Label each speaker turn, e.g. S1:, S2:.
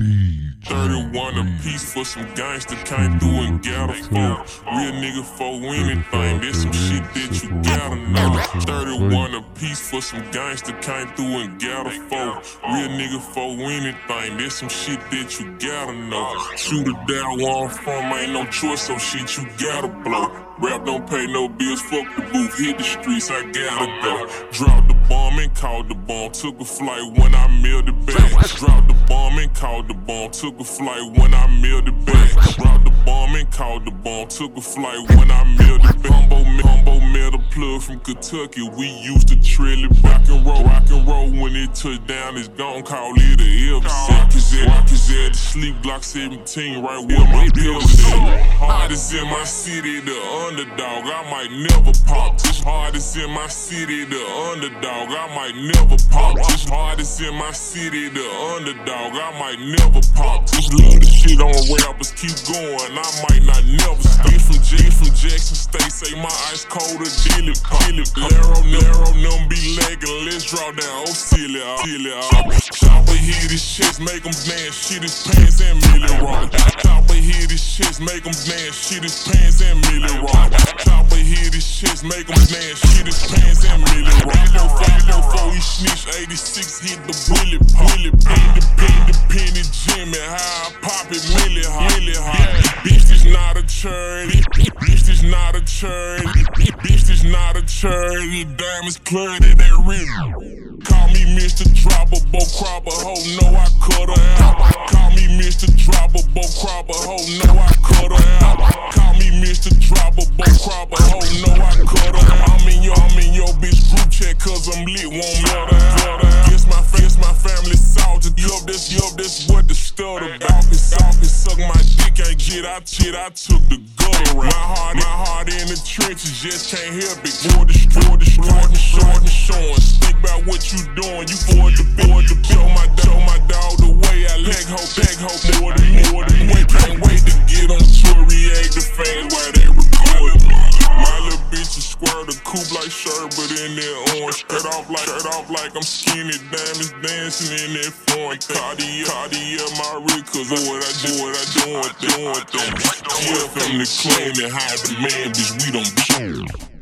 S1: DJ.
S2: 31 a piece for some gangster came through and got a four. Real nigga for anything, there's some shit that you gotta know. 31 a piece for some gangster came through and got a four. Real nigga for anything, there's some shit that you gotta know. Shoot it down where I'm from, ain't no choice, so shit you gotta blow. Rap don't pay no bills, fuck the booth, hit the streets, I gotta go. Drop the bomb and called the bomb, took a flight when I mailed it back. Dropped the bomb and called the bomb, took a flight when I mailed it back. Dropped the bomb and called the bomb, took a flight when I mailed it back. Humbo, met a plug from Kentucky, we used to trail it rock and roll, rock and roll. When it touch down, it's gone, call it a F. Rock is at, the sleep, Glock 17, right where my pills at. Hardest in my city, the underdog, I might never pop. Just hardest in my city, the underdog, I might never pop. Just hardest in my city, the underdog, I might never pop. Just love the shit on rappers, keep going, I might not never. Get from J from Jackson State, say my ice cold or dilly pop. Laro, Laro, them be lagging, let's draw down, oh silly, oh silly, oh. Chopper hit his chest, make him dance, shit his pants and Millie rock. Hit his chest, make him dance, shit his pants and Millie rock. Chopper hit his chest, make him dance, shit his pants and Millie rock. Go five, go four, he snitch, 86, hit the bullet pop. Independent, independent Jimmy, how I pop it, Millie hot, Millie hot. Bitch, this not a charity. Bitch, this not a charity. Bitch, this not a charity. Diamonds flooded that real. Call me Mr. Dropper, Bo Cropper, ho, no I cut Bo Cropper, ho, know I cut her out. Call me Mr. Dropper, Bo Cropper, ho, no, I cut her out. I'm in your, I'm in your bitch group chat, cause I'm lit, won't let her out. Guess my, guess my family salted. Yup, this, yup, this what the stud about. This can suck my dick, ain't get out shit, I took the gutter around. My heart, my heart in the trenches, just can't help it. Boy, destroy, destroy, destroy, destroy. Think about what you doing, you bored the board to show my show my dog the way I leg ho, beg ho, more than more than to on react the fans while they record. My little bitch is squirt a coupe like shirt, but in that orange. Cut off like, cut off like I'm skinny, diamonds dancing in that foreign. Cartier, Cartier, my rig, cause I what I do, what I doing. Yeah, from the clan and high demand, bitch, we don't be.